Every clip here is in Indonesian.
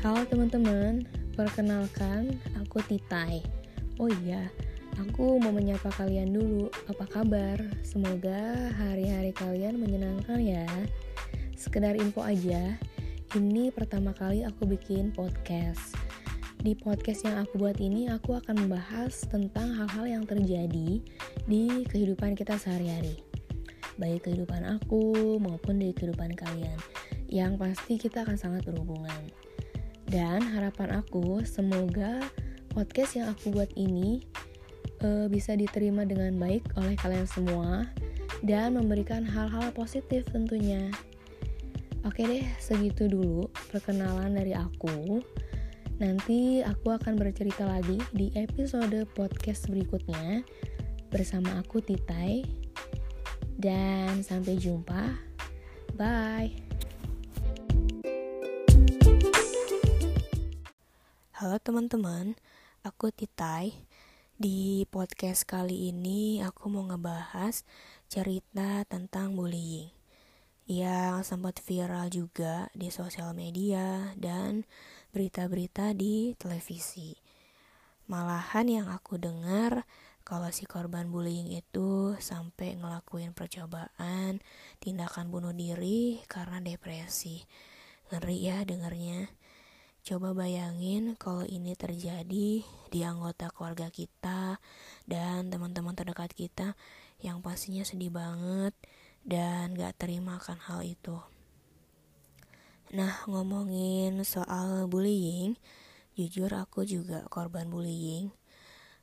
Halo teman-teman, perkenalkan aku Titai. Oh iya, aku mau menyapa kalian dulu. Apa kabar? Semoga hari-hari kalian menyenangkan ya. Sekedar info aja, ini pertama kali aku bikin podcast. Di podcast yang aku buat ini, aku akan membahas tentang hal-hal yang terjadi di kehidupan kita sehari-hari. Baik kehidupan aku maupun di kehidupan kalian. Yang pasti kita akan sangat berhubungan. Dan harapan aku semoga podcast yang aku buat ini uh, bisa diterima dengan baik oleh kalian semua dan memberikan hal-hal positif tentunya. Oke deh, segitu dulu perkenalan dari aku. Nanti aku akan bercerita lagi di episode podcast berikutnya bersama aku Titai. Dan sampai jumpa. Bye. Halo teman-teman, aku Titai. Di podcast kali ini aku mau ngebahas cerita tentang bullying yang sempat viral juga di sosial media dan berita-berita di televisi. Malahan yang aku dengar kalau si korban bullying itu sampai ngelakuin percobaan tindakan bunuh diri karena depresi. Ngeri ya dengarnya. Coba bayangin kalau ini terjadi di anggota keluarga kita dan teman-teman terdekat kita yang pastinya sedih banget dan gak terima akan hal itu. Nah, ngomongin soal bullying, jujur aku juga korban bullying.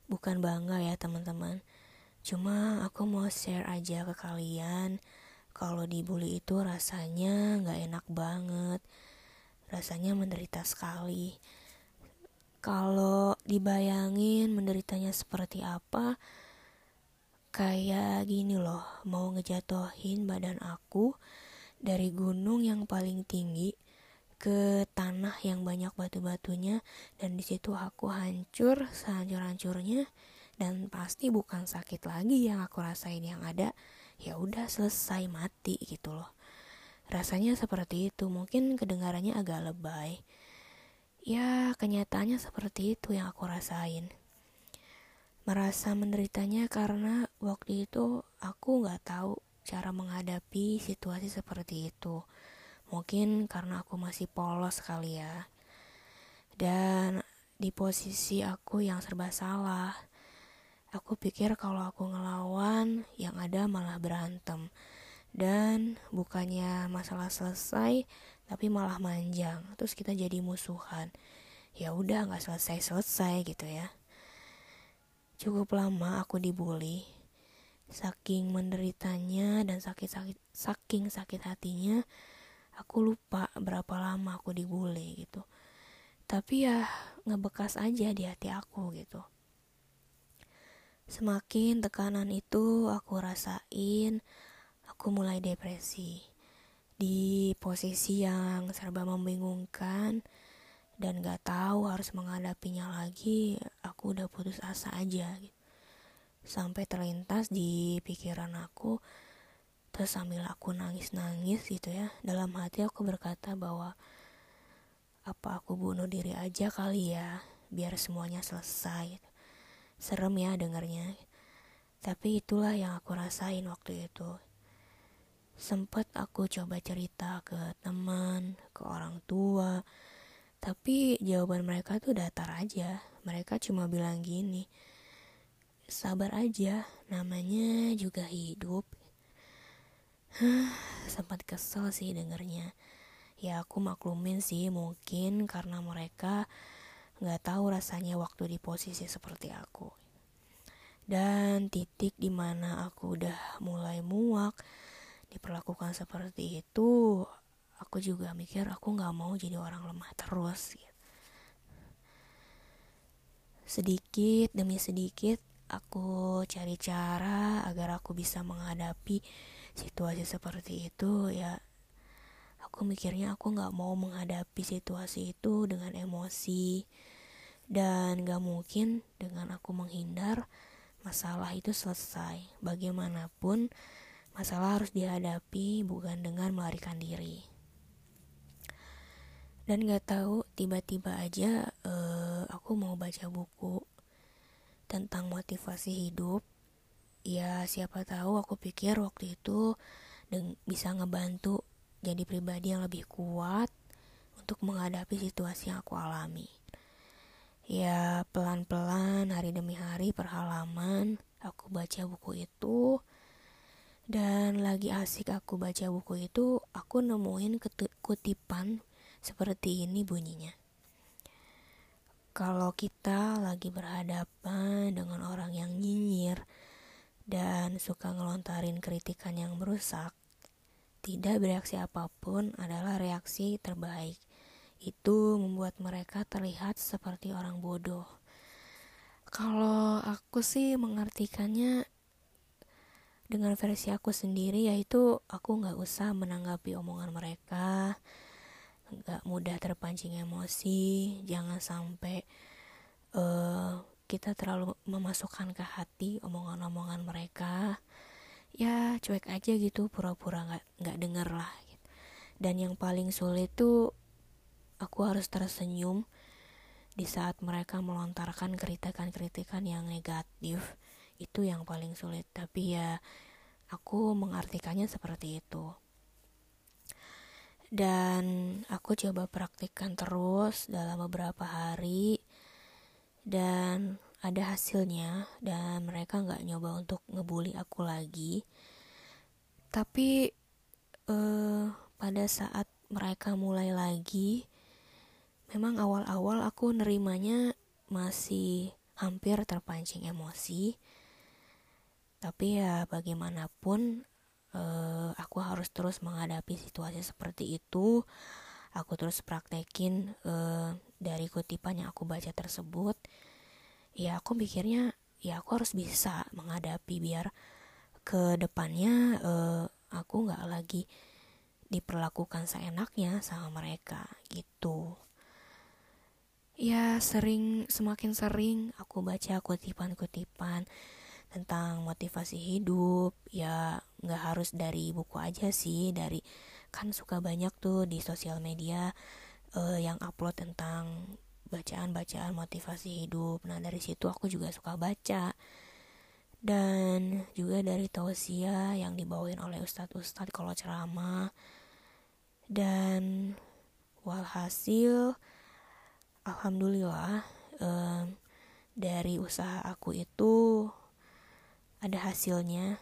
Bukan bangga ya teman-teman. Cuma aku mau share aja ke kalian kalau dibully itu rasanya gak enak banget. Rasanya menderita sekali. Kalau dibayangin menderitanya seperti apa, kayak gini loh, mau ngejatohin badan aku dari gunung yang paling tinggi ke tanah yang banyak batu-batunya dan di situ aku hancur sehancur-hancurnya dan pasti bukan sakit lagi yang aku rasain yang ada ya udah selesai mati gitu loh rasanya seperti itu mungkin kedengarannya agak lebay ya kenyataannya seperti itu yang aku rasain merasa menderitanya karena waktu itu aku nggak tahu cara menghadapi situasi seperti itu. Mungkin karena aku masih polos kali ya. Dan di posisi aku yang serba salah. Aku pikir kalau aku ngelawan, yang ada malah berantem. Dan bukannya masalah selesai, tapi malah manjang. Terus kita jadi musuhan. Ya udah nggak selesai-selesai gitu ya. Cukup lama aku dibully saking menderitanya dan sakit sakit saking sakit hatinya aku lupa berapa lama aku dibully gitu tapi ya ngebekas aja di hati aku gitu semakin tekanan itu aku rasain aku mulai depresi. Di posisi yang serba membingungkan dan gak tahu harus menghadapinya lagi aku udah putus asa aja gitu. Sampai terlintas di pikiran aku terus sambil aku nangis-nangis gitu ya dalam hati aku berkata bahwa apa aku bunuh diri aja kali ya biar semuanya selesai serem ya dengarnya. Tapi itulah yang aku rasain waktu itu sempet aku coba cerita ke teman ke orang tua tapi jawaban mereka tuh datar aja mereka cuma bilang gini sabar aja, namanya juga hidup. sempat kesel sih dengernya. Ya aku maklumin sih mungkin karena mereka nggak tahu rasanya waktu di posisi seperti aku. Dan titik di mana aku udah mulai muak diperlakukan seperti itu, aku juga mikir aku nggak mau jadi orang lemah terus. Gitu. Sedikit demi sedikit aku cari cara agar aku bisa menghadapi situasi seperti itu ya aku mikirnya aku nggak mau menghadapi situasi itu dengan emosi dan gak mungkin dengan aku menghindar masalah itu selesai bagaimanapun masalah harus dihadapi bukan dengan melarikan diri. Dan gak tahu tiba-tiba aja uh, aku mau baca buku tentang motivasi hidup. Ya siapa tahu aku pikir waktu itu bisa ngebantu jadi pribadi yang lebih kuat untuk menghadapi situasi yang aku alami. Ya pelan-pelan hari demi hari per halaman aku baca buku itu dan lagi asik aku baca buku itu aku nemuin kutipan seperti ini bunyinya. Kalau kita lagi berhadapan dengan orang yang nyinyir dan suka ngelontarin kritikan yang merusak, tidak bereaksi apa pun adalah reaksi terbaik. Itu membuat mereka terlihat seperti orang bodoh. Kalau aku sih mengartikannya dengan versi aku sendiri yaitu aku nggak usah menanggapi omongan mereka. Nggak mudah terpancing emosi. Jangan sampai uh, kita terlalu memasukkan ke hati omongan-omongan mereka. Ya cuek aja gitu pura-pura nggak nggak denger lah. Dan yang paling sulit tuh aku harus tersenyum di saat mereka melontarkan kritikan-kritikan yang negatif itu yang paling sulit tapi ya aku mengartikannya seperti itu. Dan aku coba praktikkan terus dalam beberapa hari dan ada hasilnya dan mereka nggak nyoba untuk ngebully aku lagi. Tapi eh, pada saat mereka mulai lagi memang awal-awal aku nerimanya masih hampir terpancing emosi tapi ya bagaimanapun uh, aku harus terus menghadapi situasi seperti itu. Aku terus praktekin uh, dari kutipan yang aku baca tersebut. Ya aku pikirnya ya aku harus bisa menghadapi biar ke depannya uh, aku nggak lagi diperlakukan seenaknya sama mereka gitu. Ya sering semakin sering aku baca kutipan-kutipan tentang motivasi hidup ya nggak harus dari buku aja sih dari kan suka banyak tuh di sosial media uh, yang upload tentang bacaan-bacaan motivasi hidup. Nah dari situ aku juga suka baca. Dan juga dari tausiah yang dibawain oleh ustadz-ustadz kalau ceramah. Dan walhasil alhamdulillah um, dari usaha aku itu ada hasilnya.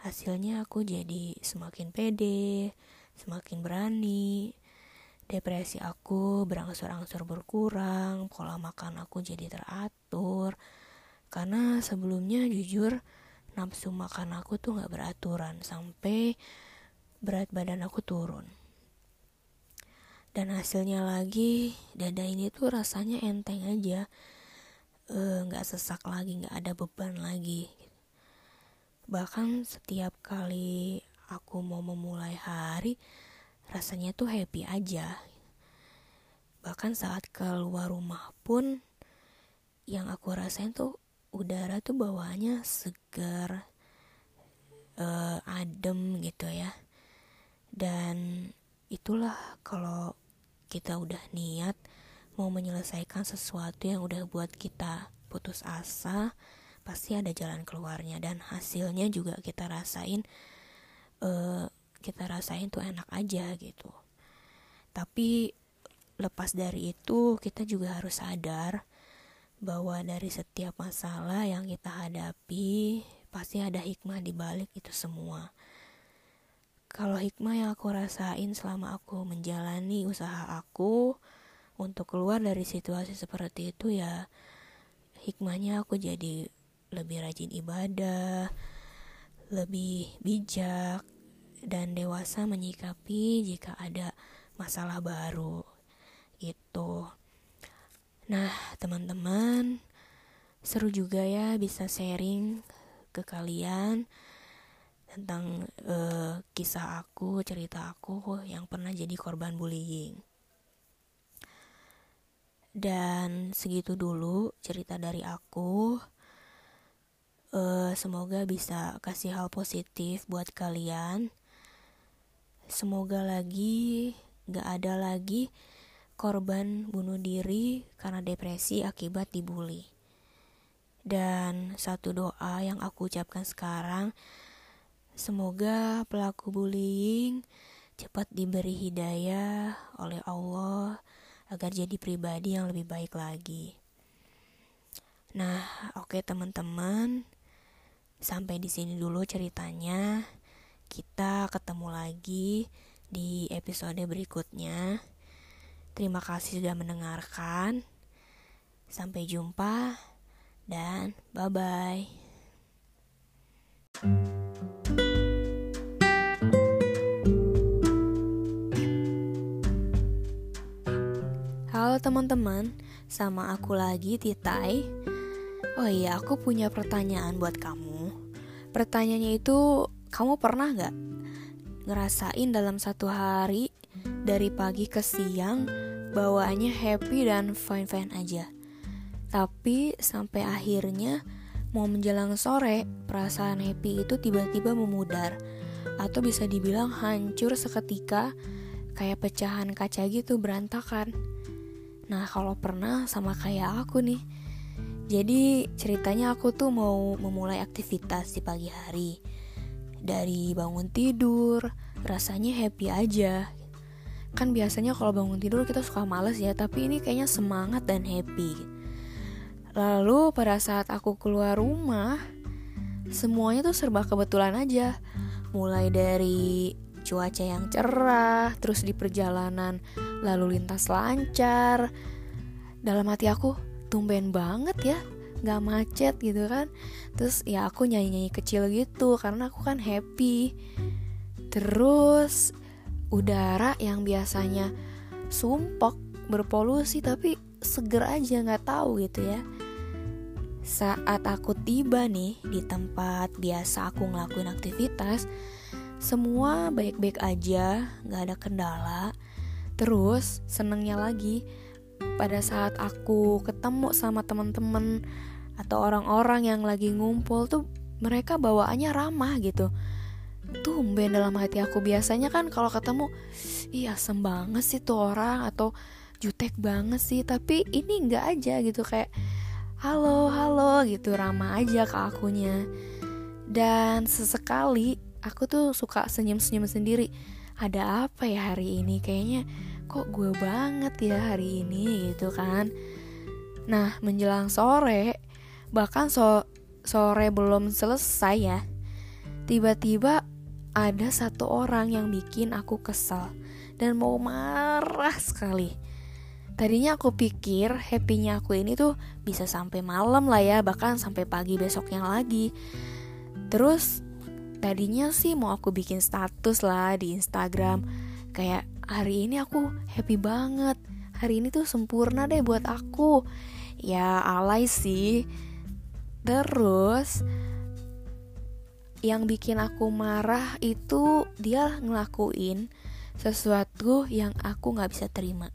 Hasilnya aku jadi semakin pede semakin berani. Depresi aku berangsur-angsur berkurang pola makan aku jadi teratur. Karena sebelumnya jujur nafsu makan aku tuh gak beraturan sampai berat badan aku turun. Dan hasilnya lagi dada ini tuh rasanya enteng aja. Nggak e, sesak lagi nggak ada beban lagi bahkan setiap kali aku mau memulai hari rasanya tuh happy aja. Bahkan saat keluar rumah pun yang aku rasain tuh udara tuh bawaannya segar uh, adem gitu ya. Dan itulah kalau kita udah niat mau menyelesaikan sesuatu yang udah buat kita putus asa pasti ada jalan keluarnya dan hasilnya juga kita rasain uh, kita rasain tuh enak aja gitu. Tapi lepas dari itu kita juga harus sadar bahwa dari setiap masalah yang kita hadapi pasti ada hikmah di balik itu semua. Kalau hikmah yang aku rasain selama aku menjalani usaha aku untuk keluar dari situasi seperti itu ya hikmahnya aku jadi lebih rajin ibadah, lebih bijak, dan dewasa menyikapi jika ada masalah baru. Gitu. Nah, teman-teman, seru juga ya bisa sharing ke kalian tentang uh, kisah aku, cerita aku yang pernah jadi korban bullying. Dan segitu dulu cerita dari aku uh, semoga bisa kasih hal positif buat kalian semoga lagi gak ada lagi korban bunuh diri karena depresi akibat dibully. Dan satu doa yang aku ucapkan sekarang, semoga pelaku bullying cepat diberi hidayah oleh Allah agar jadi pribadi yang lebih baik lagi. Nah, oke okay, teman-teman, sampai di sini dulu ceritanya. Kita ketemu lagi di episode berikutnya. Terima kasih sudah mendengarkan. Sampai jumpa dan bye-bye. Halo teman-teman, sama aku lagi Titai. Oh iya, aku punya pertanyaan buat kamu. Pertanyaannya itu, kamu pernah gak ngerasain dalam satu hari dari pagi ke siang bawaannya happy dan fine-fine aja. Tapi sampai akhirnya mau menjelang sore, perasaan happy itu tiba-tiba memudar atau bisa dibilang hancur seketika kayak pecahan kaca gitu berantakan. Nah, kalau pernah sama kayak aku nih. Jadi ceritanya aku tuh mau memulai aktivitas di pagi hari. Dari bangun tidur, rasanya happy aja. Kan biasanya kalau bangun tidur kita suka males ya tapi ini kayaknya semangat dan happy. Lalu pada saat aku keluar rumah semuanya tuh serba kebetulan aja. Mulai dari cuaca yang cerah terus di perjalanan lalu lintas lancar. Dalam hati aku tumben banget ya nggak macet gitu kan. Terus ya aku nyanyi nyanyi kecil gitu karena aku kan happy. Terus udara yang biasanya sumpok berpolusi tapi seger aja nggak tahu gitu ya. Saat aku tiba nih di tempat biasa aku ngelakuin aktivitas semua baik-baik aja nggak ada kendala. Terus senengnya lagi pada saat aku ketemu sama temen-temen atau orang-orang yang lagi ngumpul tuh mereka bawaannya ramah gitu. Tumben dalam hati aku. Biasanya kan kalau ketemu iya asem banget sih tuh orang atau jutek banget sih. Tapi ini nggak aja gitu kayak halo halo gitu ramah aja ke akunya. Dan sesekali aku tuh suka senyum-senyum sendiri. Ada apa ya hari ini? Kayaknya kok gue banget ya hari ini gitu kan nah menjelang sore bahkan so sore belum selesai ya tiba-tiba ada satu orang yang bikin aku kesel dan mau marah sekali. Tadinya aku pikir happy-nya aku ini tuh bisa sampai malam lah ya, bahkan sampai pagi besoknya lagi. Terus tadinya sih mau aku bikin status lah di Instagram kayak hari ini aku happy banget. Hari ini tuh sempurna deh buat aku. Ya alay sih. Terus yang bikin aku marah itu dia ngelakuin sesuatu yang aku nggak bisa terima.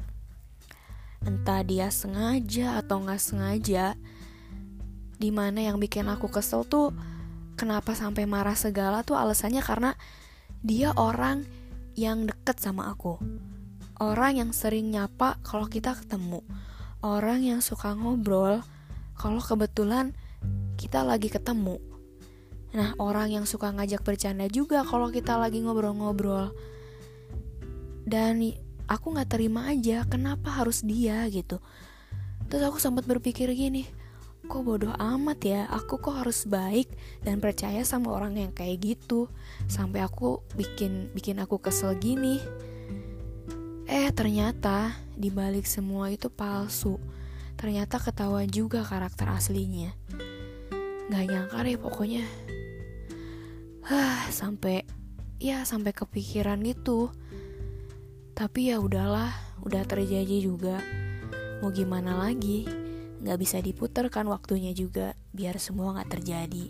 Entah dia sengaja atau nggak sengaja, di mana yang bikin aku kesel tuh kenapa sampai marah segala tuh alasannya karena dia orang yang deket sama aku. Orang yang sering nyapa kalau kita ketemu. Orang yang suka ngobrol kalau kebetulan kita lagi ketemu Nah, orang yang suka ngajak bercanda juga kalau kita lagi ngobrol-ngobrol. Dan aku gak terima aja, kenapa harus dia gitu. Terus aku sempat berpikir gini, kok bodoh amat ya, aku kok harus baik dan percaya sama orang yang kayak gitu. Sampai aku bikin bikin aku kesel gini. Eh, ternyata di balik semua itu palsu. Ternyata ketahuan juga karakter aslinya. Gak nyangka deh pokoknya sampai ya sampai kepikiran gitu. Tapi ya udahlah, udah terjadi juga. Mau gimana lagi? Gak bisa diputar kan waktunya juga, biar semua gak terjadi.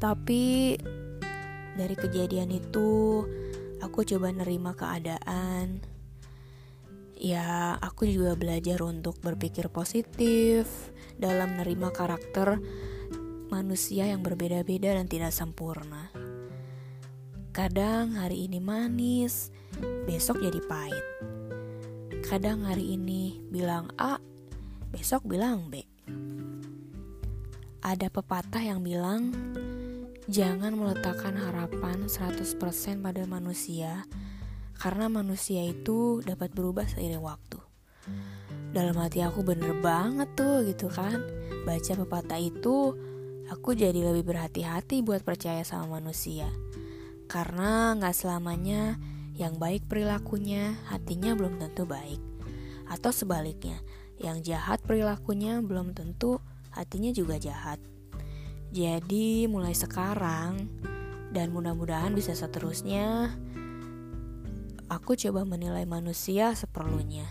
Tapi dari kejadian itu, aku coba nerima keadaan. Ya, aku juga belajar untuk berpikir positif dalam nerima karakter manusia yang berbeda-beda dan tidak sempurna. Kadang hari ini manis, besok jadi pahit. Kadang hari ini bilang A, besok bilang B. Ada pepatah yang bilang, jangan meletakkan harapan 100% pada manusia, karena manusia itu dapat berubah seiring waktu. Dalam hati aku bener banget tuh gitu kan, baca pepatah itu, aku jadi lebih berhati-hati buat percaya sama manusia. Karena gak selamanya yang baik perilakunya, hatinya belum tentu baik. Atau sebaliknya, yang jahat perilakunya belum tentu hatinya juga jahat. Jadi mulai sekarang dan mudah-mudahan bisa seterusnya aku coba menilai manusia seperlunya.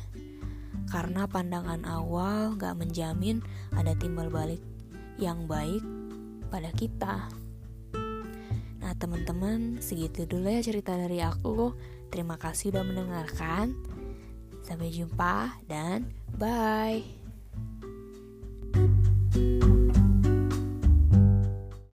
Karena pandangan awal gak menjamin ada timbal balik yang baik pada kita. Nah teman-teman segitu dulu ya cerita dari aku Terima kasih sudah mendengarkan. Sampai jumpa dan bye.